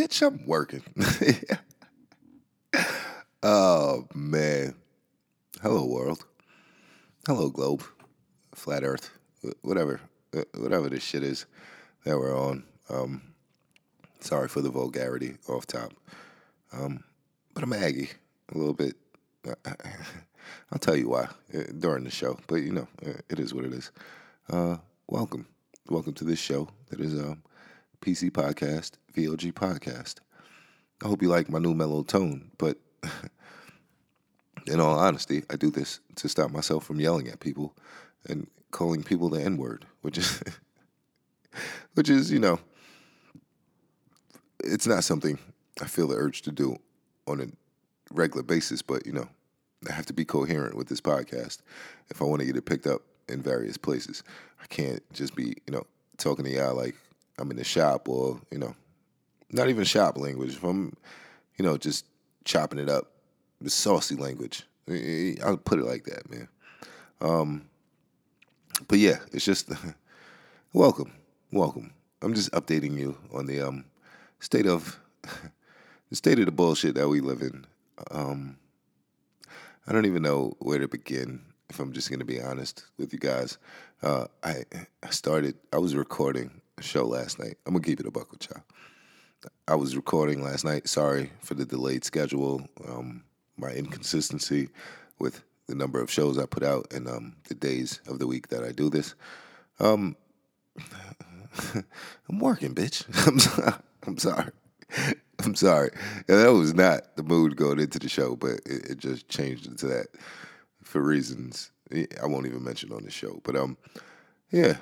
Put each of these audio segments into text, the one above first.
bitch, I'm working. oh man. Hello world. Hello globe. Flat Earth. Whatever. Whatever this shit is that we're on. Um, sorry for the vulgarity off top. Um, but I'm Aggie a little bit. I'll tell you why uh, during the show, but you know, uh, it is what it is. Uh, welcome. Welcome to this show that is um, PC Podcast, VOG Podcast. I hope you like my new mellow tone, but in all honesty, I do this to stop myself from yelling at people and calling people the N word, which is, which is, you know, it's not something I feel the urge to do on a regular basis, but you know, I have to be coherent with this podcast if I want to get it picked up in various places. I can't just be, you know, talking to y'all like I'm in the shop or, you know, not even shop language. If I'm, you know, just chopping it up, the saucy language. I'll put it like that, man. Um, but yeah, it's just welcome, welcome. I'm just updating you on the um, state of the state of the bullshit that we live in. Um, I don't even know where to begin. If I'm just gonna be honest with you guys, uh, I I started. I was recording show last night. I'm gonna keep it a buck with y'all. I was recording last night. Sorry for the delayed schedule, um, my inconsistency with the number of shows I put out and um, the days of the week that I do this. Um, I'm working, bitch. I'm sorry. I'm sorry. I'm sorry. that was not the mood going into the show, but it, it, just changed into that for reasons I won't even mention on the show. But um, yeah,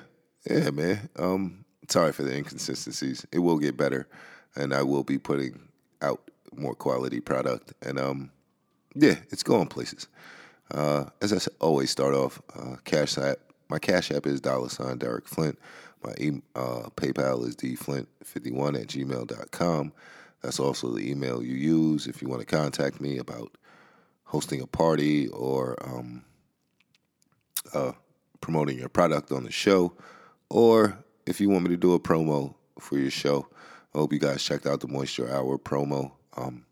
yeah, man. Um, sorry for the inconsistencies. It will get better, and I will be putting out more quality product. And um, yeah, it's going places. Uh, as I always start off, uh, cash app. My cash app is dollar sign Derek Flint. My e- uh, PayPal is dflint51 at gmail.com. That's also the email you use if you want to contact me about hosting a party or um, uh, promoting your product on the show, or if you want me to do a promo for your show. I hope you guys checked out the Moisture Hour promo. Um,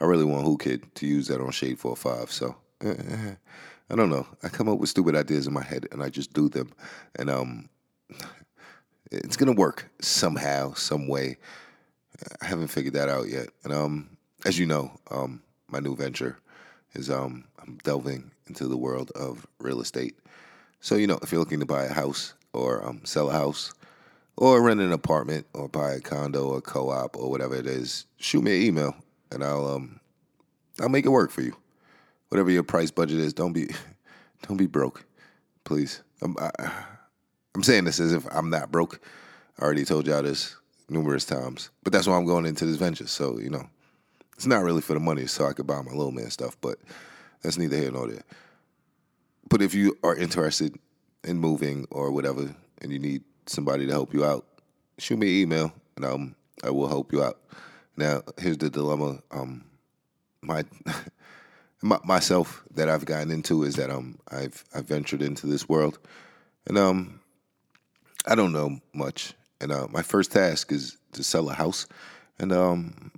I really want Whoo Kid to use that on Shade 45. So I don't know. I come up with stupid ideas in my head and I just do them. And um, it's gonna work somehow, some way. I haven't figured that out yet. And um, as you know, um, my new venture is um, I'm delving into the world of real estate. So you know, if you're looking to buy a house or um, sell a house or rent an apartment or buy a condo or co-op or whatever it is, shoot me an email and I'll um, I'll make it work for you. Whatever your price budget is, don't be don't be broke, please. I'm I, am i am saying this as if I'm not broke. I already told y'all this numerous times. But that's why I'm going into this venture. So, you know, it's not really for the money so I could buy my little man stuff, but that's neither here nor there. But if you are interested in moving or whatever and you need somebody to help you out, shoot me an email and um, I will help you out. Now, here's the dilemma. Um, my, my myself that I've gotten into is that um I've I've ventured into this world, and um I don't know much and uh, my first task is to sell a house. And um,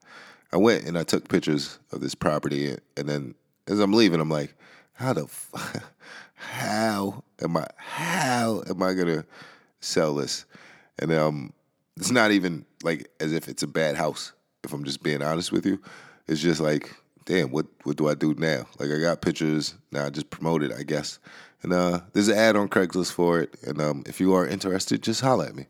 I went and I took pictures of this property. And then as I'm leaving, I'm like, how the, f- how am I, how am I gonna sell this? And um, it's not even like as if it's a bad house. If I'm just being honest with you, it's just like, damn, what what do I do now? Like I got pictures now. I just promote it, I guess. And uh, there's an ad on Craigslist for it. And um, if you are interested, just holler at me.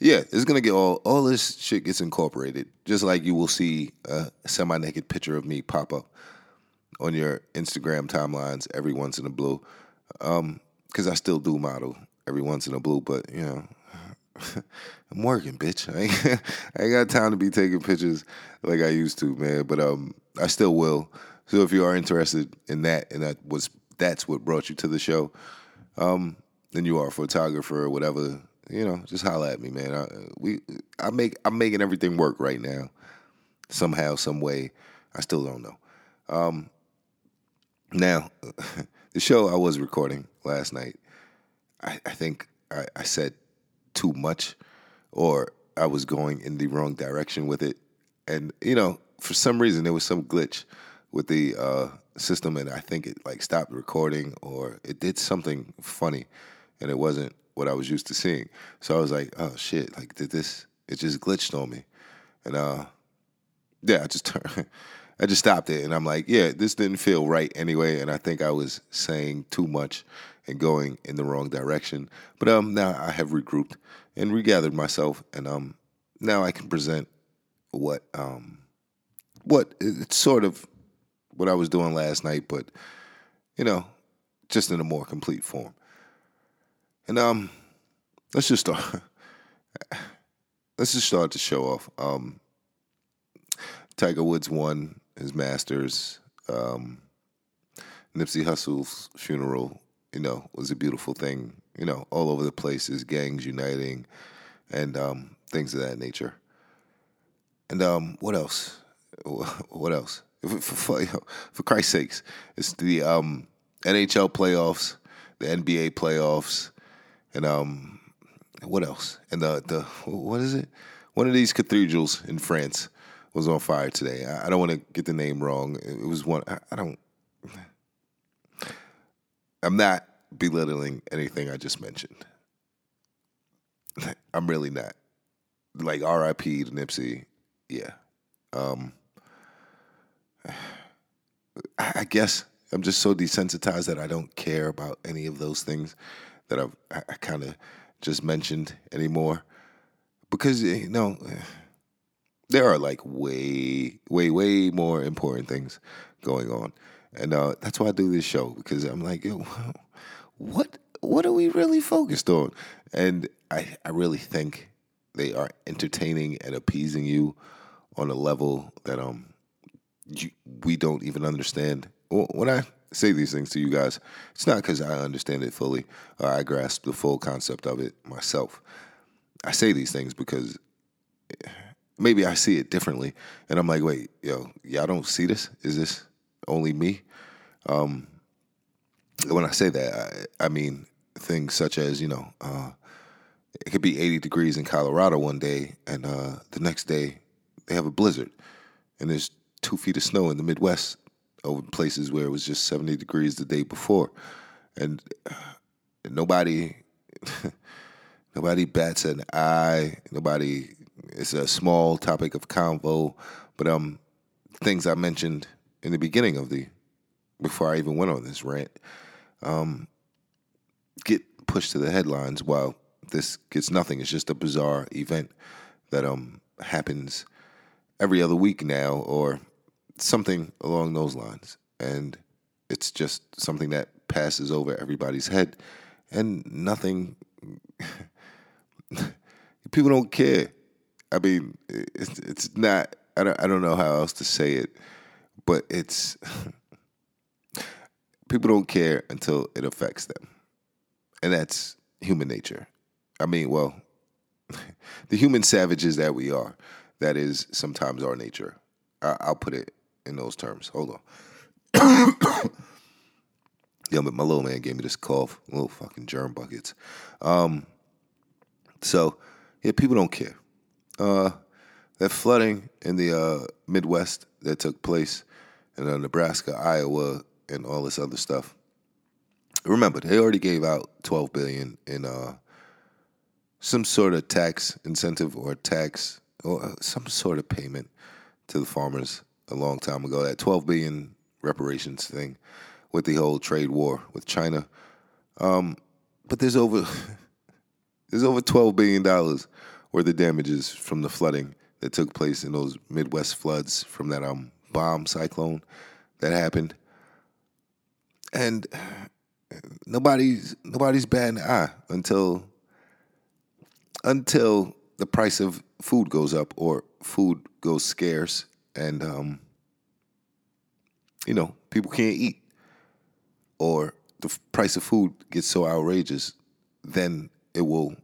Yeah, it's gonna get all all this shit gets incorporated. Just like you will see a semi naked picture of me pop up on your Instagram timelines every once in a blue. Um, cause I still do model every once in a blue, but you know, I'm working, bitch. I ain't, I ain't got time to be taking pictures like I used to, man. But um, I still will. So if you are interested in that, and that was that's what brought you to the show, um, then you are a photographer or whatever. You know, just holla at me, man. I, we, I make, I'm making everything work right now, somehow, some way. I still don't know. Um, now, the show I was recording last night, I, I think I, I said too much, or I was going in the wrong direction with it, and you know, for some reason there was some glitch with the uh, system, and I think it like stopped recording or it did something funny, and it wasn't what I was used to seeing. So I was like, oh shit, like did this? It just glitched on me, and uh, yeah, I just turned. I just stopped it and I'm like, yeah, this didn't feel right anyway. And I think I was saying too much and going in the wrong direction. But um, now I have regrouped and regathered myself, and um, now I can present what um, what it's sort of what I was doing last night, but you know, just in a more complete form. And um, let's just start. let's just start the show off. Um, Tiger Woods won his Masters. Um, Nipsey Hussle's funeral, you know, was a beautiful thing. You know, all over the places, gangs uniting, and um, things of that nature. And um, what else? What else? For, for, for, Christ's sakes, it's the um, NHL playoffs, the NBA playoffs, and um, what else? And the the what is it? One of these cathedrals in France was on fire today. I, don't want to get the name wrong. It, was one. I, don't. I'm not belittling anything I just mentioned. I'm really not. Like R.I.P. to Nipsey. Yeah. Um, I guess I'm just so desensitized that I don't care about any of those things that I've, I, I kind of just mentioned anymore. Because, you know, there are like way, way, way more important things going on. And uh, that's why I do this show because I'm like, Yo, what what are we really focused on? And I, I really think they are entertaining and appeasing you on a level that um you, we don't even understand. When I say these things to you guys, it's not because I understand it fully or I grasp the full concept of it myself. I say these things because maybe I see it differently, and I'm like, wait, yo, y'all don't see this? Is this only me? Um, when I say that, I, I, mean things such as you know, uh, it could be 80 degrees in Colorado one day, and uh, the next day they have a blizzard, and there's two feet of snow in the Midwest over places where it was just 70 degrees the day before, and uh, nobody. nobody bats an eye. Nobody it's a small topic of convo, but um, things I mentioned in the beginning of the before I even went on this rant, um, get pushed to the headlines while this gets nothing. It's just a bizarre event that um happens every other week now or something along those lines. And it's just something that passes over everybody's head and nothing people don't care. I mean, it's it's not. I don't I don't know how else to say it, but it's people don't care until it affects them, and that's human nature. I mean, well, the human savages that we are, that is sometimes our nature. I, I'll put it in those terms. Hold on. Yo, but my little man gave me this cough, little fucking germ buckets. Um, so yeah, people don't care uh, that flooding in the uh, Midwest that took place in uh, Nebraska, Iowa, and all this other stuff. Remember, they already gave out twelve billion in uh, some sort of tax incentive or tax or uh, some sort of payment to the farmers a long time ago. That twelve billion reparations thing with the whole trade war with China. Um, but there's over there's over twelve billion dollars were the damages from the flooding that took place in those Midwest floods from that um, bomb cyclone that happened. And nobody's nobody's batting an eye until until the price of food goes up or food goes scarce and um, you know people can't eat or the price of food gets so outrageous then it will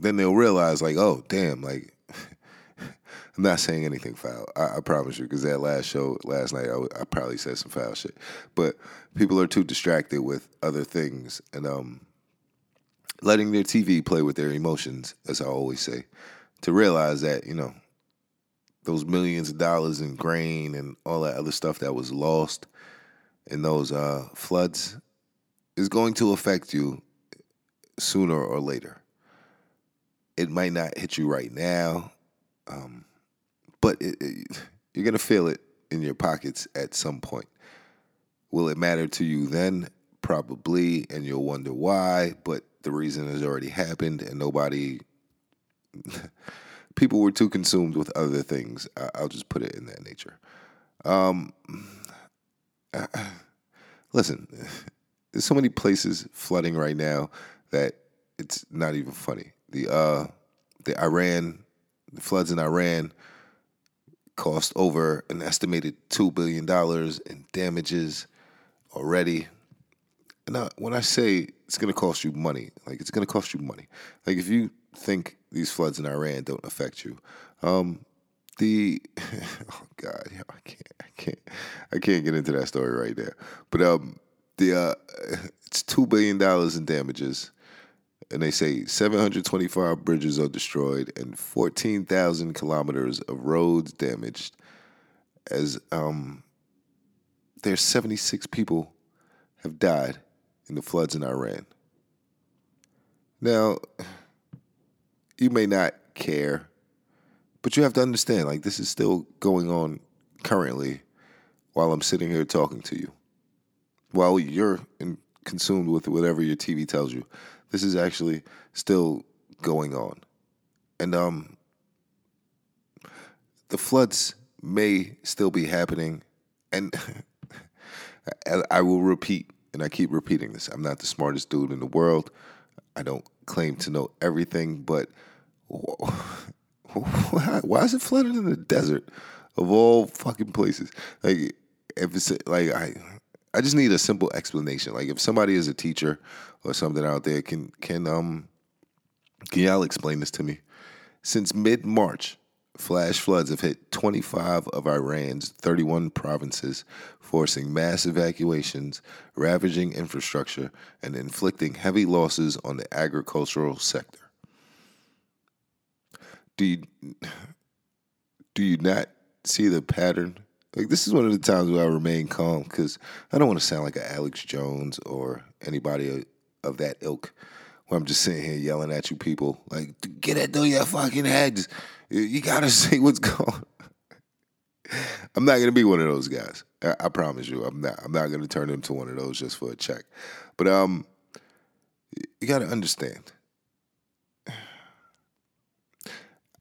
then they'll realize like, oh damn, like I'm not saying anything foul. I, I promise you, because that last show last night, I, I, probably said some foul shit. But people are too distracted with other things and um, letting their TV play with their emotions, as I always say, to realize that, you know, those millions of dollars in grain and all that other stuff that was lost in those uh, floods is going to affect you sooner or later. It might not hit you right now, um, but it, it, you're going to feel it in your pockets at some point. Will it matter to you then? Probably, and you'll wonder why, but the reason has already happened and nobody people were too consumed with other things. I'll just put it in that nature. Um, listen, there's so many places flooding right now that it's not even funny. The uh, the Iran, the floods in Iran cost over an estimated two billion dollars in damages already. Now, when I say it's going to cost you money, like it's going to cost you money. Like if you think these floods in Iran don't affect you, um, the oh god, I can't, I can't, I can't get into that story right there. But um, the uh, it's two billion dollars in damages, and they say 725 bridges are destroyed and 14,000 kilometers of roads damaged. As um, there's 76 people have died in the floods in Iran. Now, you may not care, but you have to understand like this is still going on currently while I'm sitting here talking to you. While you're in, consumed with whatever your TV tells you. This is actually still going on. And um the floods may still be happening and I will repeat and I keep repeating this. I'm not the smartest dude in the world. I don't claim to know everything, but why is it flooded in the desert of all fucking places? Like if it's like I I just need a simple explanation. Like if somebody is a teacher or something out there can can um can y'all explain this to me? Since mid March, flash floods have hit 25 of Iran's 31 provinces, forcing mass evacuations, ravaging infrastructure, and inflicting heavy losses on the agricultural sector do you do you not see the pattern? Like this is one of the times where I remain calm because I don't want to sound like an Alex Jones or anybody of that ilk. Where I'm just sitting here yelling at you people like, get it through your fucking heads. You gotta see what's going. I'm not gonna be one of those guys. I, I promise you, I'm not. I'm not gonna turn into one of those just for a check. But um, you gotta understand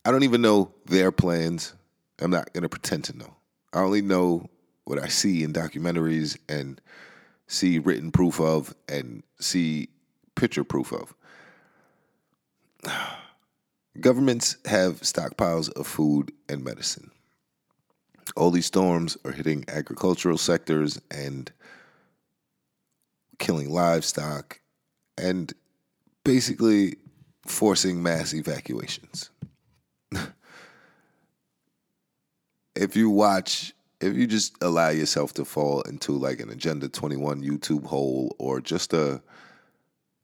I don't even know their plans. I'm not going to pretend to know. I only know what I see in documentaries and see written proof of and see picture proof of. Governments have stockpiles of food and medicine. All these storms are hitting agricultural sectors and killing livestock and basically forcing mass evacuations. If you watch if you just allow yourself to fall into like an agenda 21 youtube hole or just a,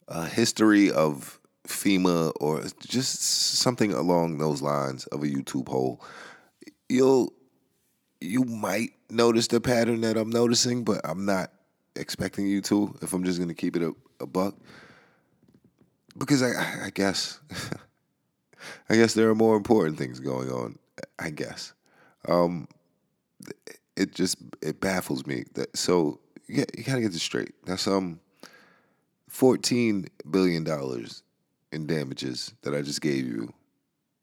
a history of fema or just something along those lines of a youtube hole you'll you might notice the pattern that i'm noticing but i'm not expecting you to if i'm just going to keep it a, a buck because i, I guess I guess there are more important things going on. I guess. Um, it just it baffles me that so yeah you gotta get this straight. That's um fourteen billion dollars in damages that I just gave you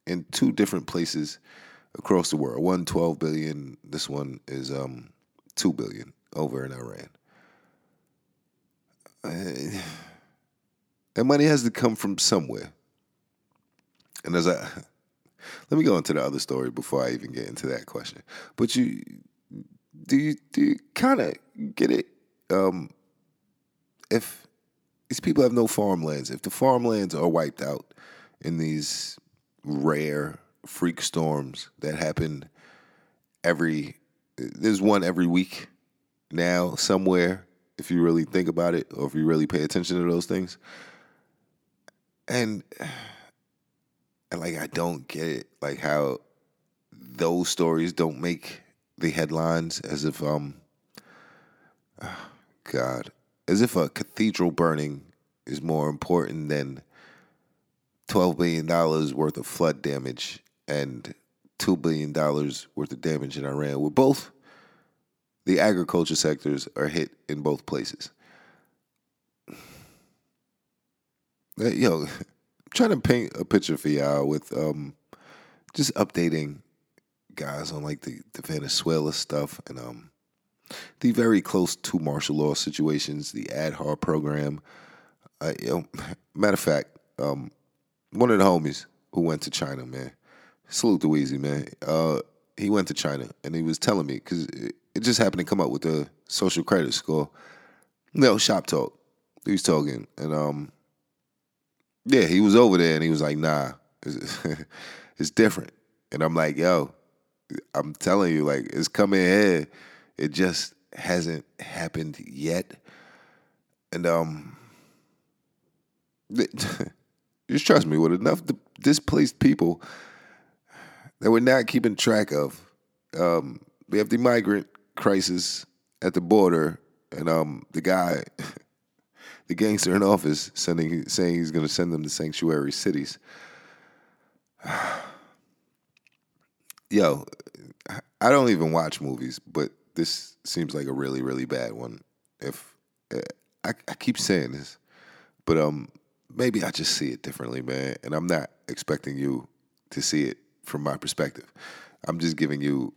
in two different places across the world. One 12 billion, this one is um 2 billion over in Iran. Uh, that money has to come from somewhere. And as I let me go into the other story before I even get into that question. But you do you do you kind of get it? Um, if these people have no farmlands, if the farmlands are wiped out in these rare freak storms that happen every there's one every week now somewhere if you really think about it or if you really pay attention to those things and and like I don't get it, like how those stories don't make the headlines as if um God, as if a cathedral burning is more important than twelve billion dollars worth of flood damage and two billion dollars worth of damage in Iran. We're both the agriculture sectors are hit in both places. Yo, trying to paint a picture for y'all with um, just updating guys on like the, the Venezuela stuff and um, the very close to martial law situations, the Aadhaar program. You know, matter of fact, um, one of the homies who went to China, man, salute to Weezy, man. Uh, he went to China and he was telling me because it, it, just happened to come up with the social credit score. No shop talk. He was talking and um, yeah, he was over there and he was like, nah, it's, it's different. And I'm like, yo, I'm telling you, like, it's coming here. It just hasn't happened yet. And um just trust me, with enough displaced people that we're not keeping track of. Um, we have the migrant crisis at the border, and um, the guy, the gangster in office, sending saying he's going to send them to sanctuary cities. Yo, I don't even watch movies, but this seems like a really, really bad one. If I, I keep saying this, but um, maybe I just see it differently, man. And I'm not expecting you to see it from my perspective. I'm just giving you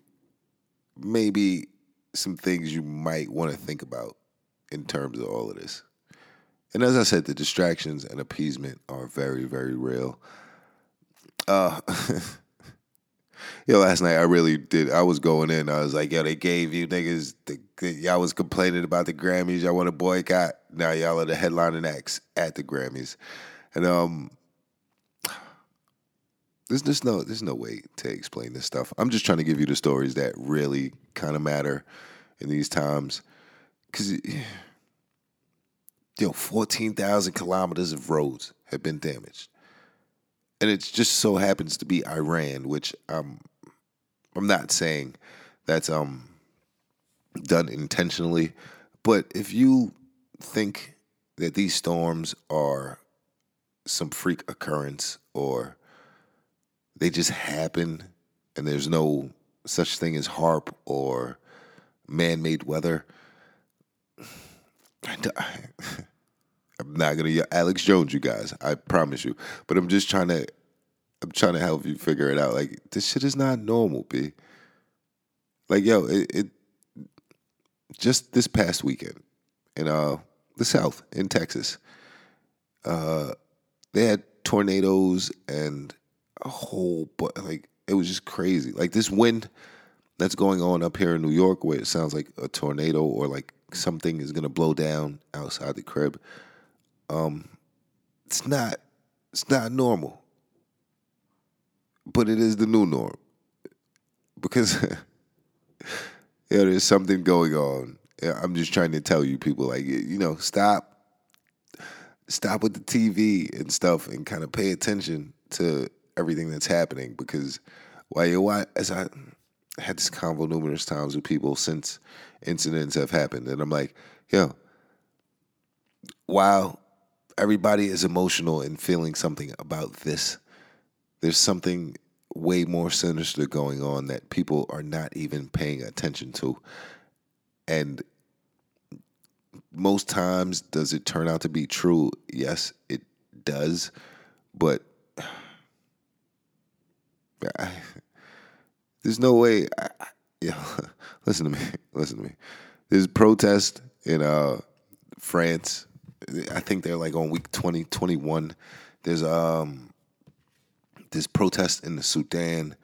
maybe some things you might want to think about in terms of all of this. And as I said, the distractions and appeasement are very, very real. Uh, yo, last night I really did. I was going in. I was like, yo, they gave you niggas. The, y'all was complaining about the Grammys. Y'all want to boycott. Now y'all are the headlining acts at the Grammys, and um, there's just no there's no way to explain this stuff. I'm just trying to give you the stories that really kind of matter in these times, because yo, fourteen thousand kilometers of roads have been damaged, and it just so happens to be Iran, which I'm I'm not saying that's um done intentionally, but if you think that these storms are some freak occurrence or they just happen and there's no such thing as HAARP or man-made weather. I'm not gonna yell Alex Jones, you guys. I promise you. But I'm just trying to, I'm trying to help you figure it out. Like this shit is not normal, b. Like yo, it, it just this past weekend in uh the South in Texas, uh, they had tornadoes and a whole but like it was just crazy. Like this wind that's going on up here in New York where it sounds like a tornado or like something is gonna blow down outside the crib. Um it's not it's not normal. But it is the new norm. Because yeah, there's something going on. I'm just trying to tell you people like you know, stop stop with the TV and stuff and kind of pay attention to everything that's happening because while you watch, as I had this convo numerous times with people since incidents have happened, and I'm like, yo, while everybody is emotional and feeling something about this, there's something way more sinister going on that people are not even paying attention to. And most times, does it turn out to be true? Yes, it does. But I, there's no way. I, I, listen to me. Listen to me. There's protest in uh, France. I think they're like on week 20, 21. There's um this protest in the Sudan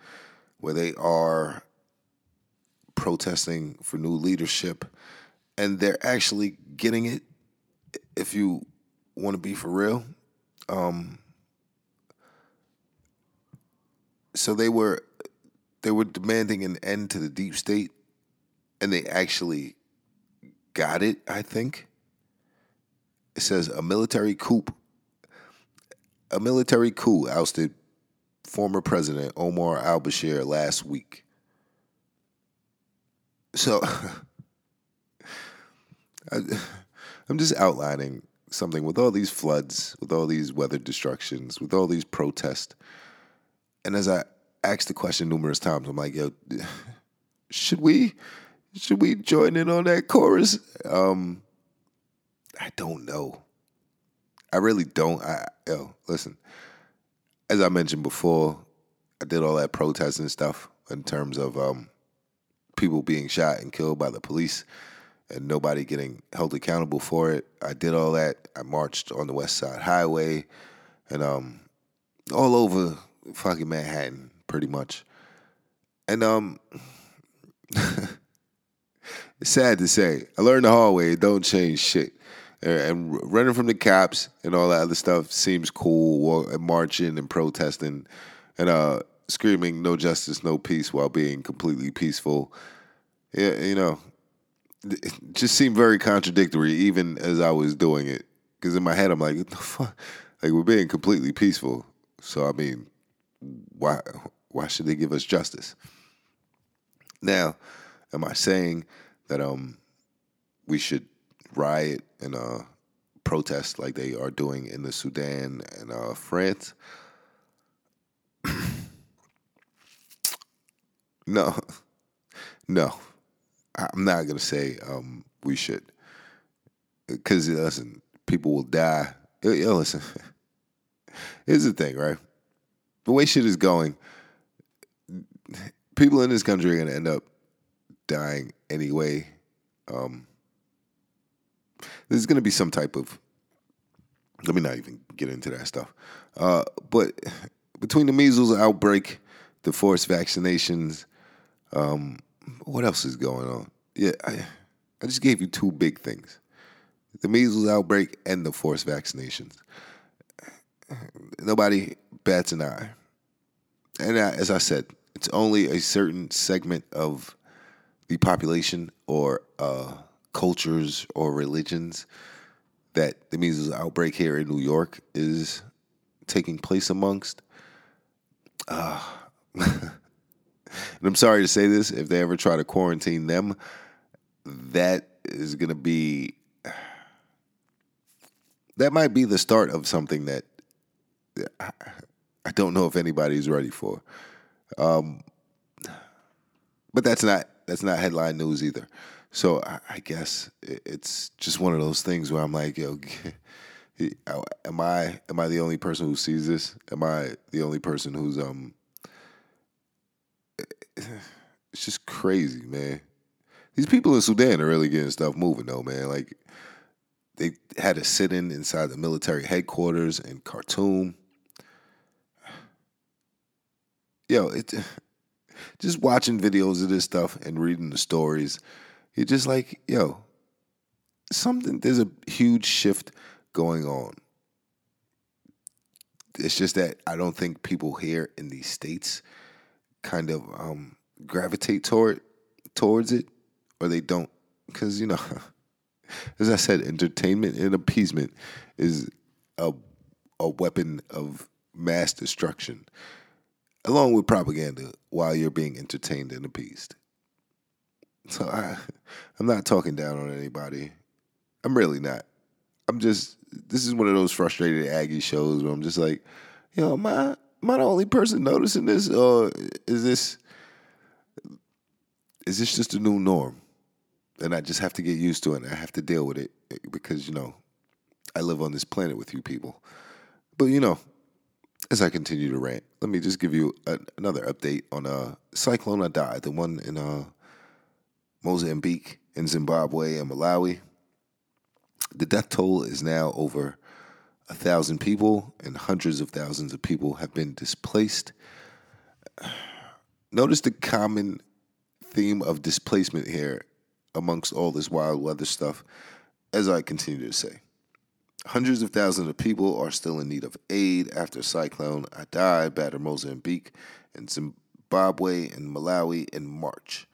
where they are protesting for new leadership and they're actually getting it if you want to be for real. Um, so they were they were demanding an end to the deep state, and they actually got it. I think it says a military coup. A military coup ousted former president Omar al Bashir last week. So I, I'm just outlining something with all these floods, with all these weather destructions, with all these protests. And as I asked the question numerous times, I'm like, yo, should we should we join in on that chorus? Um, I don't know. I really don't. I yo, listen. As I mentioned before, I did all that protesting stuff in terms of um, people being shot and killed by the police and nobody getting held accountable for it. I did all that. I marched on the West Side Highway and um, all over fucking Manhattan, pretty much. And um, sad to say, I learned the hard way. Don't change shit. And running from the cops and all that other stuff seems cool. And marching and protesting and uh, screaming "No justice, no peace" while being completely peaceful. Yeah, you know, it just seemed very contradictory, even as I was doing it. Because in my head, I'm like, "What the fuck?" Like we're being completely peaceful. So I mean, why why should they give us justice? Now, am I saying that um we should riot and uh protest like they are doing in the Sudan and uh, France? no, no, I'm not gonna say um we should, because listen, people will die. Yo, listen, here's the thing, right? The way shit is going people in this country are going to end up dying anyway. Um, there's going to be some type of. Let me not even get into that stuff. Uh, but between the measles outbreak, the forced vaccinations, um, what else is going on? Yeah, I, I just gave you two big things the measles outbreak and the forced vaccinations. Nobody bats an eye. And I, as I said, it's only a certain segment of the population or uh, cultures or religions that the measles outbreak here in New York is taking place amongst. Uh, and I'm sorry to say this, if they ever try to quarantine them, that is going to be. That might be the start of something that I don't know if anybody's ready for. Um, but that's not that's not headline news either. So I, I, guess it's just one of those things where I'm like, yo, am I am I the only person who sees this? Am I the only person who's um? It's just crazy, man. These people in Sudan are really getting stuff moving, though, man. Like they had a sit-in inside the military headquarters in Khartoum yo, it just watching videos of this stuff and reading the stories, you're just like, yo, something. There's a huge shift going on. It's just that I don't think people here in these states kind of um, gravitate toward towards it, or they don't, because you know, as I said, entertainment and appeasement is a a weapon of mass destruction along with propaganda while you're being entertained and appeased. So I, I'm not talking down on anybody. I'm really not. I'm just. This is one of those frustrated Aggie shows where I'm just like, yo, am I am I the only person noticing this, or is this is this just a new norm? And I just have to get used to it. I have to deal with it because you know I live on this planet with you people. But you know, as I continue to rant, let me just give you a, another update on uh, Cyclone Idai, the one in uh, Mozambique, in Zimbabwe, and Malawi. The death toll is now over a thousand people, and hundreds of thousands of people have been displaced. Notice the common theme of displacement here amongst all this wild weather stuff, as I continue to say. Hundreds of thousands of people are still in need of aid after Cyclone Idai battered Mozambique and Zimbabwe and Malawi in March.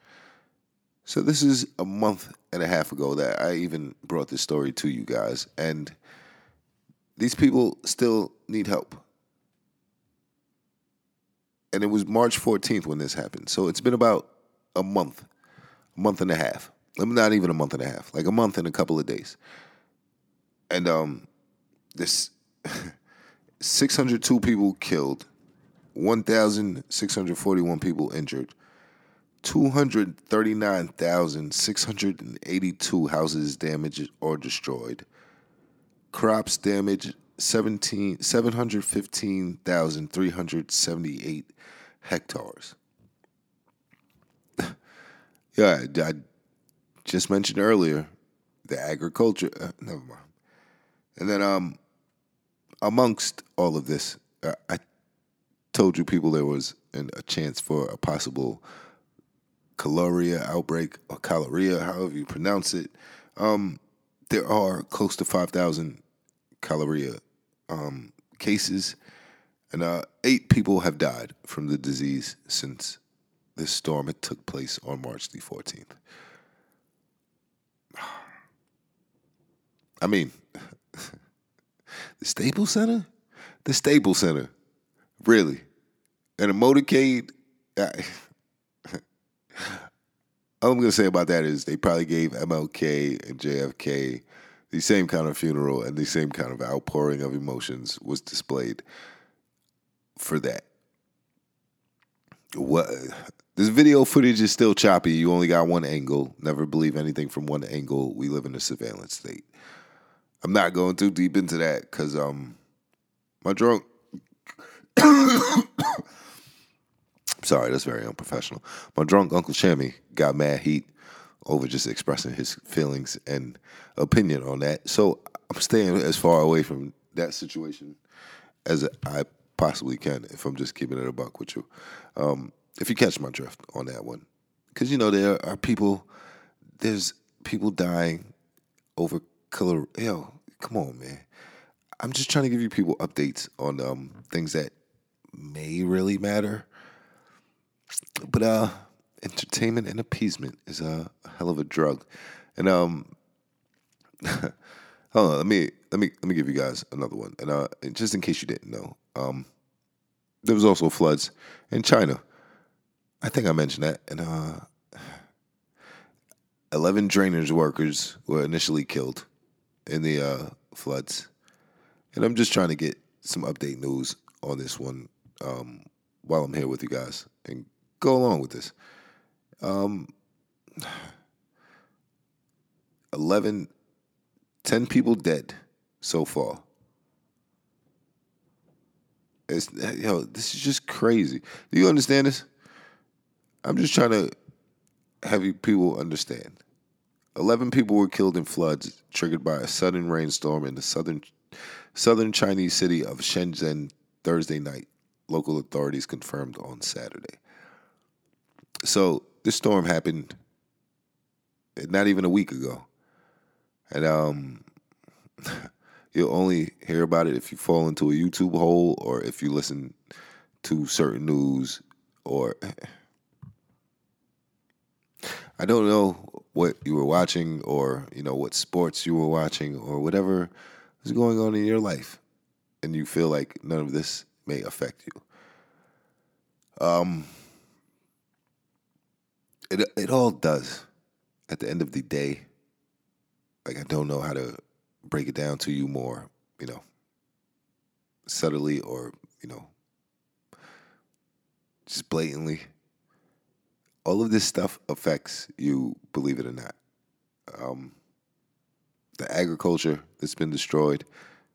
So this is a month and a half ago that I even brought this story to you guys, and these people still need help. and it was March 14th when this happened. So it's been about a month, a month and a half. Not even a month and a half, like a month and a couple of days. And um, this 602 people killed, 1,641 people injured, 239,682 houses damaged or destroyed, crops damaged 17, 715,378 hectares. yeah, I, just mentioned earlier the agriculture. Uh, never mind. And then, um, amongst all of this, uh, I told you people there was an, a chance for a possible cholera outbreak or cholera, however you pronounce it. Um, there are close to 5,000 cholera um, cases, and uh, eight people have died from the disease since this storm it took place on March the 14th. I mean, the Staples Center? The Staples Center. Really? And a motorcade? All I'm going to say about that is they probably gave MLK and JFK the same kind of funeral and the same kind of outpouring of emotions was displayed for that. What this video footage is still choppy. You only got one angle. Never believe anything from one angle. We live in a surveillance state. I'm not going too deep into that because um my drunk sorry, that's very unprofessional. My drunk Uncle Shammy got mad heat over just expressing his feelings and opinion on that. So I'm staying as far away from that situation as I possibly can if I'm just keeping it a buck with you. Um, if you catch my drift on that one, because you know there are people, there's people dying over color. Yo, come on, man. I'm just trying to give you people updates on um, things that may really matter. But uh, entertainment and appeasement is a, a hell of a drug. And um, hold on, let me let me let me give you guys another one. And uh, just in case you didn't know, um, there was also floods in China. I think I mentioned that. And uh, eleven drainage workers were initially killed in the uh, floods. And I'm just trying to get some update news on this one um, while I'm here with you guys and go along with this. Um, 11, 10 people dead so far. It's, yo, this is just crazy. Do you understand this? I'm just trying to have you people understand. 11 people were killed in floods triggered by a sudden rainstorm in the southern southern Chinese city of Shenzhen Thursday night, local authorities confirmed on Saturday. So this storm happened not even a week ago. And um, you'll only hear about it if you fall into a YouTube hole or if you listen to certain news or I don't know what you were watching or you know what sports you were watching or whatever is going on in your life and you feel like none of this may affect you. Um it it all does. At the end of the day, like I don't know how to break it down to you more, you know, subtly or, you know, just blatantly. All of this stuff affects you, believe it or not. Um, the agriculture that's been destroyed,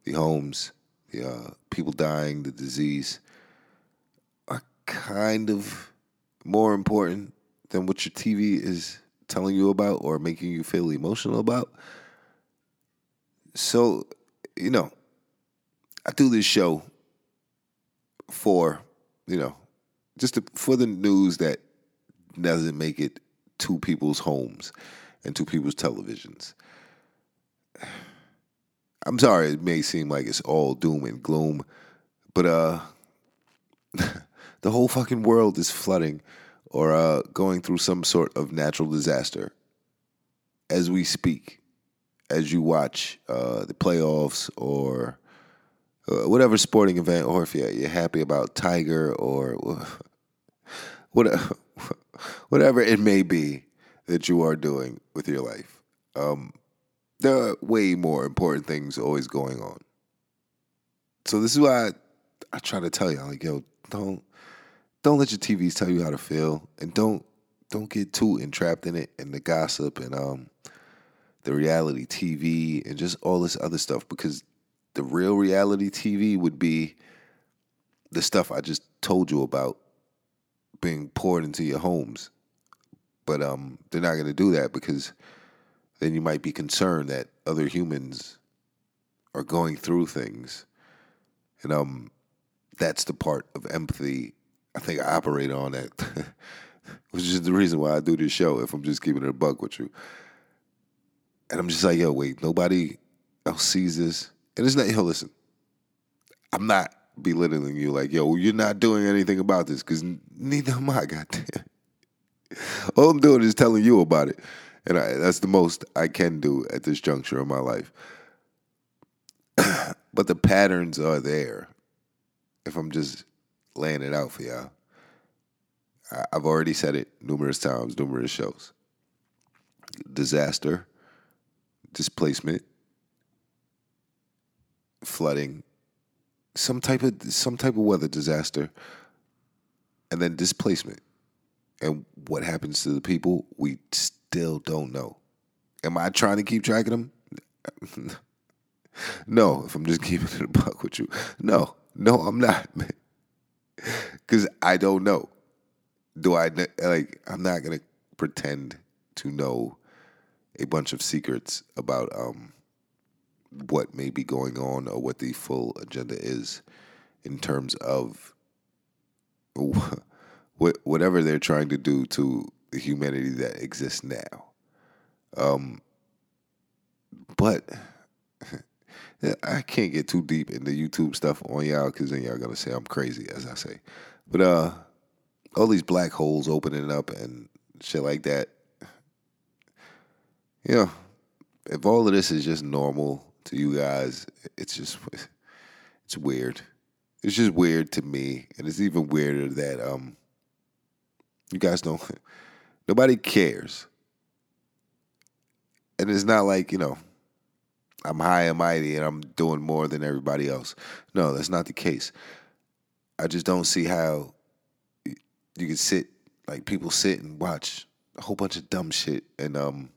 the homes, the uh, people dying, the disease are kind of more important than what your TV is telling you about or making you feel emotional about. So, you know, I do this show for, you know, just to, for the news that doesn't make it to people's homes and to people's televisions. I'm sorry, it may seem like it's all doom and gloom, but uh the whole fucking world is flooding or uh, going through some sort of natural disaster as we speak, as you watch uh, the playoffs or uh, whatever sporting event, or if you're, you're happy about Tiger or whatever, whatever it may be that you are doing with your life. Um, there are way more important things always going on. So this is why I, I try to tell you, like, yo, don't don't let your TVs tell you how to feel, and don't don't get too entrapped in it and the gossip and um the reality TV and just all this other stuff because the real reality TV would be the stuff I just told you about being poured into your homes. But um, they're not going to do that because then you might be concerned that other humans are going through things. And um, that's the part of empathy I think I operate on that, which is the reason why I do this show, if I'm just keeping it a buck with you. And I'm just like, yo, wait, nobody else sees this. And it's not, yo, listen, I'm not belittling you like, yo, you're not doing anything about this because neither am I, goddamn. All I'm doing is telling you about it. And I, that's the most I can do at this juncture of my life. but the patterns are there. If I'm just laying it out for y'all, I, I've already said it numerous times, numerous shows. Disaster, displacement, flooding, some type of some type of weather disaster, and then displacement. And what happens to the people, we still don't know. Am I trying to keep track of them? no, if I'm just keeping it a buck with you. No, no, I'm not. Because I don't know. Do I, like, I'm not going to pretend to know a bunch of secrets about um, what may be going on or what the full agenda is in terms of whatever they're trying to do to the humanity that exists now. Um, but I can't get too deep into YouTube stuff on y'all because then y'all gonna say I'm crazy, as I say. But uh, all these black holes opening up and shit like that. You know, if all of this is just normal to you guys, it's just it's weird. It's just weird to me, and it's even weirder that um you guys don't nobody cares. And it's not like, you know, I'm high and mighty and I'm doing more than everybody else. No, that's not the case. I just don't see how you can sit like people sit and watch a whole bunch of dumb shit and um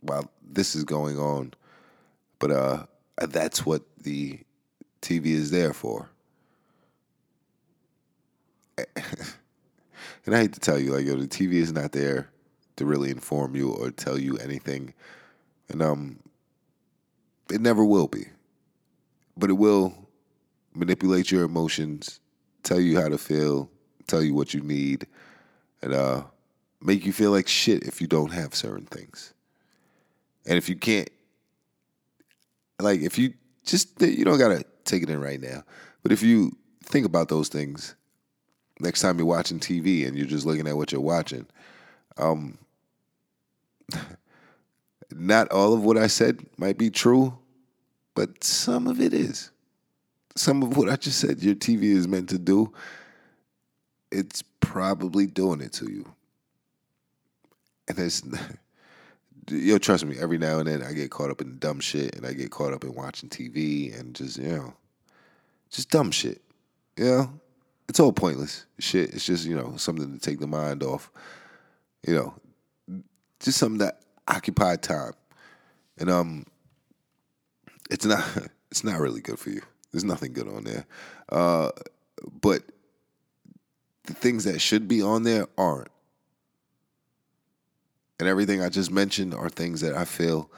while this is going on but uh, that's what the TV is there for. and I hate to tell you, like, yo, the TV is not there to really inform you or tell you anything, and um, it never will be. But it will manipulate your emotions, tell you how to feel, tell you what you need, and uh, make you feel like shit if you don't have certain things. And if you can't like if you just you don't gotta take it in right now, but if you think about those things next time you're watching TV and you're just looking at what you're watching, um, not all of what I said might be true, but some of it is. Some of what I just said your TV is meant to do, it's probably doing it to you. And it's yo, trust me, every now and then I get caught up in dumb shit and I get caught up in watching TV and just, you know, just dumb shit. You know? It's all pointless shit. It's just, you know, something to take the mind off. You know, just something that occupy time. And um it's not it's not really good for you. There's nothing good on there. Uh but the things that should be on there aren't and everything I just mentioned are things that I feel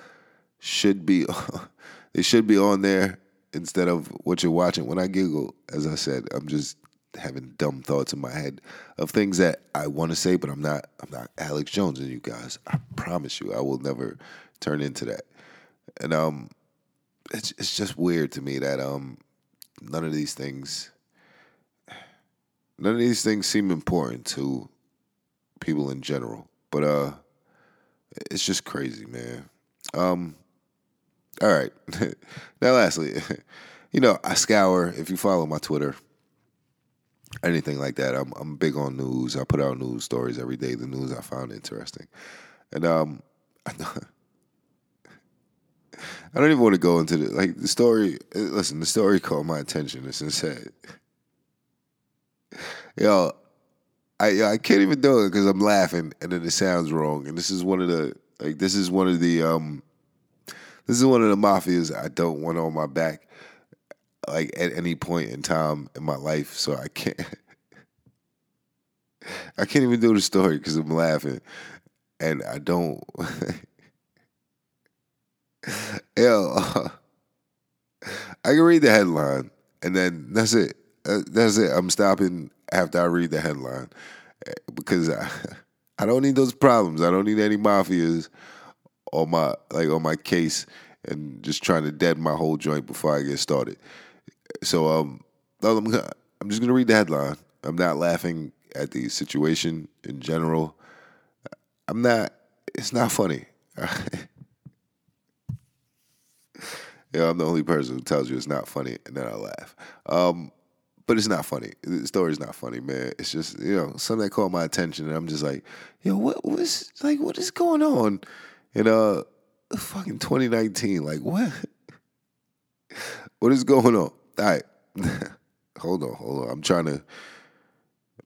should be they should be on there instead of what you're watching. When I giggle, as I said, I'm just having dumb thoughts in my head of things that I want to say, but I'm not. I'm not Alex Jones and you guys. I promise you, I will never turn into that. And um, it's it's just weird to me that um, none of these things, none of these things seem important to people in general. But uh, it's just crazy, man. Um, all right. now, lastly, you know, I scour. If you follow my Twitter, anything like that, I'm I'm big on news. I put out news stories every day. The news I found interesting, and um, I don't even want to go into the like the story. Listen, the story caught my attention. It's insane. Yo, I I can't even do it because I'm laughing and then it sounds wrong. And this is one of the like this is one of the um this is one of the mafias I don't want on my back like at any point in time in my life. So I can't I can't even do the story because I'm laughing and I don't Yo, I can read the headline and then that's it. That's it. I'm stopping after I read the headline because I, I don't need those problems. I don't need any mafias on my like on my case and just trying to dead my whole joint before I get started. So um, I'm, I'm just gonna read the headline. I'm not laughing at the situation in general. I'm not. It's not funny. yeah, I'm the only person who tells you it's not funny, and then I laugh. Um, but it's not funny. The story's not funny, man. It's just you know something that caught my attention, and I'm just like, yo, what was like, what is going on in uh fucking 2019? Like what? what is going on? All right, hold on, hold on. I'm trying to,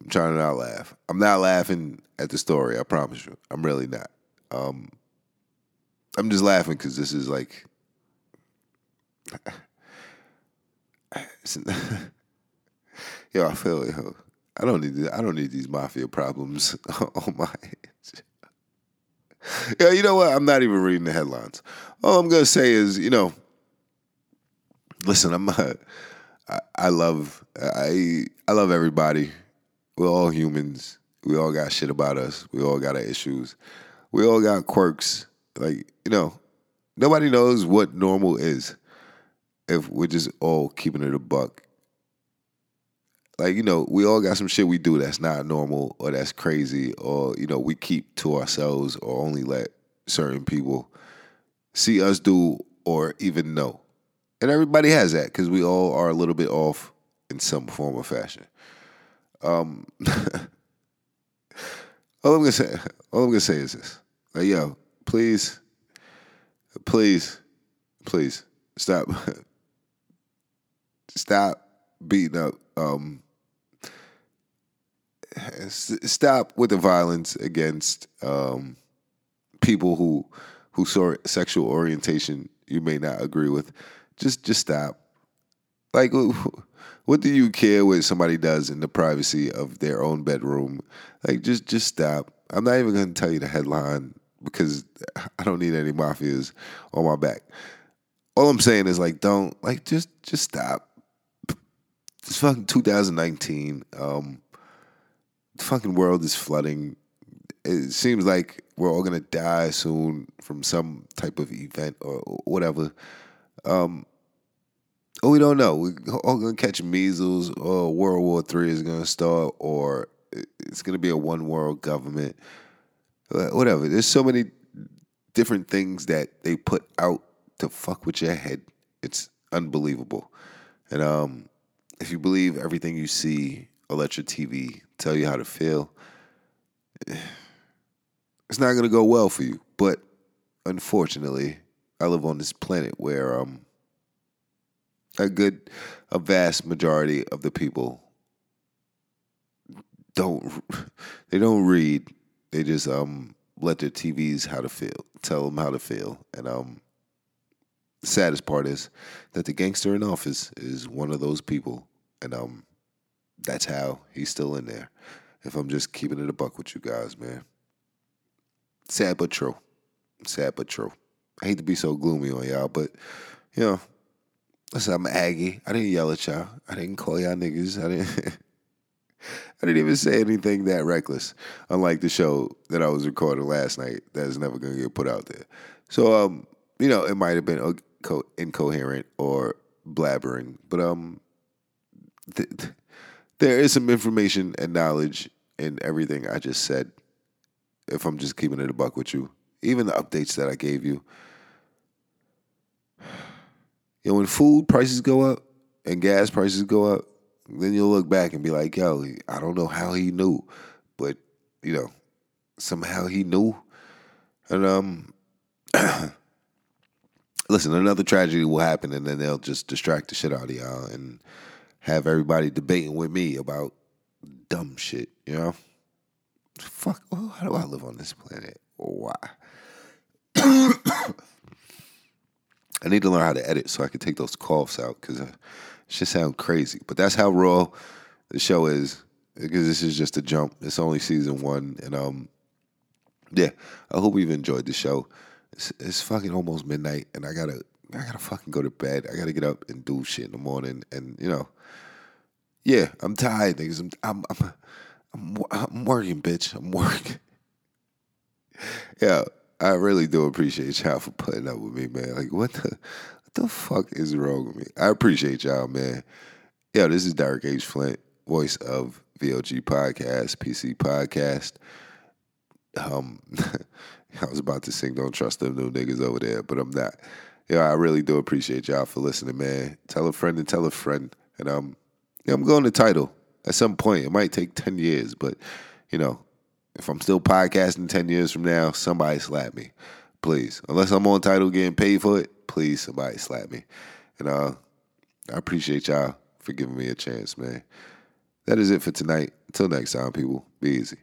I'm trying to not laugh. I'm not laughing at the story. I promise you. I'm really not. Um, I'm just laughing because this is like. yo, I feel yo, I don't need I don't need these mafia problems on my head. Yeah, you know what? I'm not even reading the headlines. All I'm gonna say is, you know, listen, I'm uh, I, I love I I love everybody. We're all humans. We all got shit about us. We all got our issues. We all got quirks. Like, you know, nobody knows what normal is if we're just all keeping it a buck like you know we all got some shit we do that's not normal or that's crazy or you know we keep to ourselves or only let certain people see us do or even know. And everybody has that because we all are a little bit off in some form or fashion. Um all i'm gonna say all i'm gonna say is this. Like yo please please please stop stop beating up um, stop with the violence against um, people who who sexual orientation you may not agree with. Just just stop. Like, what do you care what somebody does in the privacy of their own bedroom? Like, just just stop. I'm not even going to tell you the headline because I don't need any mafias on my back. All I'm saying is like, don't like just just stop. It's fucking 2019. Um, fucking world is flooding. It seems like we're all gonna die soon from some type of event or whatever. Um, we don't know. We're all gonna catch measles, or World War Three is gonna start, or it's gonna be a one world government. Whatever. There's so many different things that they put out to fuck with your head. It's unbelievable. And um, if you believe everything you see or let your TV tell you how to feel, it's not going to go well for you. But unfortunately, I live on this planet where um, a good, a vast majority of the people don't they don't read. They just um let their TVs how to feel, tell them how to feel, and um. The saddest part is that the gangster in office is one of those people, and um, that's how he's still in there. If I'm just keeping it a buck with you guys, man. Sad but true. Sad but true. I hate to be so gloomy on y'all, but you know, listen, I'm Aggie. I didn't yell at y'all. I didn't call y'all niggas. I didn't. I didn't even say anything that reckless, unlike the show that I was recording last night that is never going to get put out there. So, um, you know, it might have been incoherent or blabbering, but um, th- there is some information and knowledge in everything I just said. If I'm just keeping it a buck with you, even the updates that I gave you. You know, when food prices go up, and gas prices go up, then you'll look back and be like, yo, I don't know how he knew, but you know, somehow he knew. And um listen, another tragedy will happen and then they'll just distract the shit out of y'all and have everybody debating with me about dumb shit, you know? Fuck, well, how do I live on this planet? Why? I need to learn how to edit so I can take those coughs out because it should sound crazy. But that's how raw the show is because this is just a jump. It's only season one, and um, yeah, I hope you've enjoyed the show. It's, it's fucking almost midnight, and I gotta I gotta fucking go to bed. I gotta get up and do shit in the morning, and you know, yeah, I'm tired, niggas. I'm I'm I'm I'm, I'm working, bitch. I'm working. yeah. I really do appreciate y'all for putting up with me, man. Like, what the, what the fuck is wrong with me? I appreciate y'all, man. Yeah, this is Derek H. Flint, voice of VOG Podcast, PC Podcast. Um, I was about to sing "Don't Trust Them New Niggas" over there, but I'm not. Yeah, I really do appreciate y'all for listening, man. Tell a friend and tell a friend, and um, yeah, I'm going to Tidal at some point. It might take ten years, but you know, if I'm still podcasting 10 years from now, somebody slap me. Please. Unless I'm on Tidal getting paid for it, please somebody slap me. And uh, I appreciate y'all for giving me a chance, man. That is it for tonight. Until next time, people, be easy.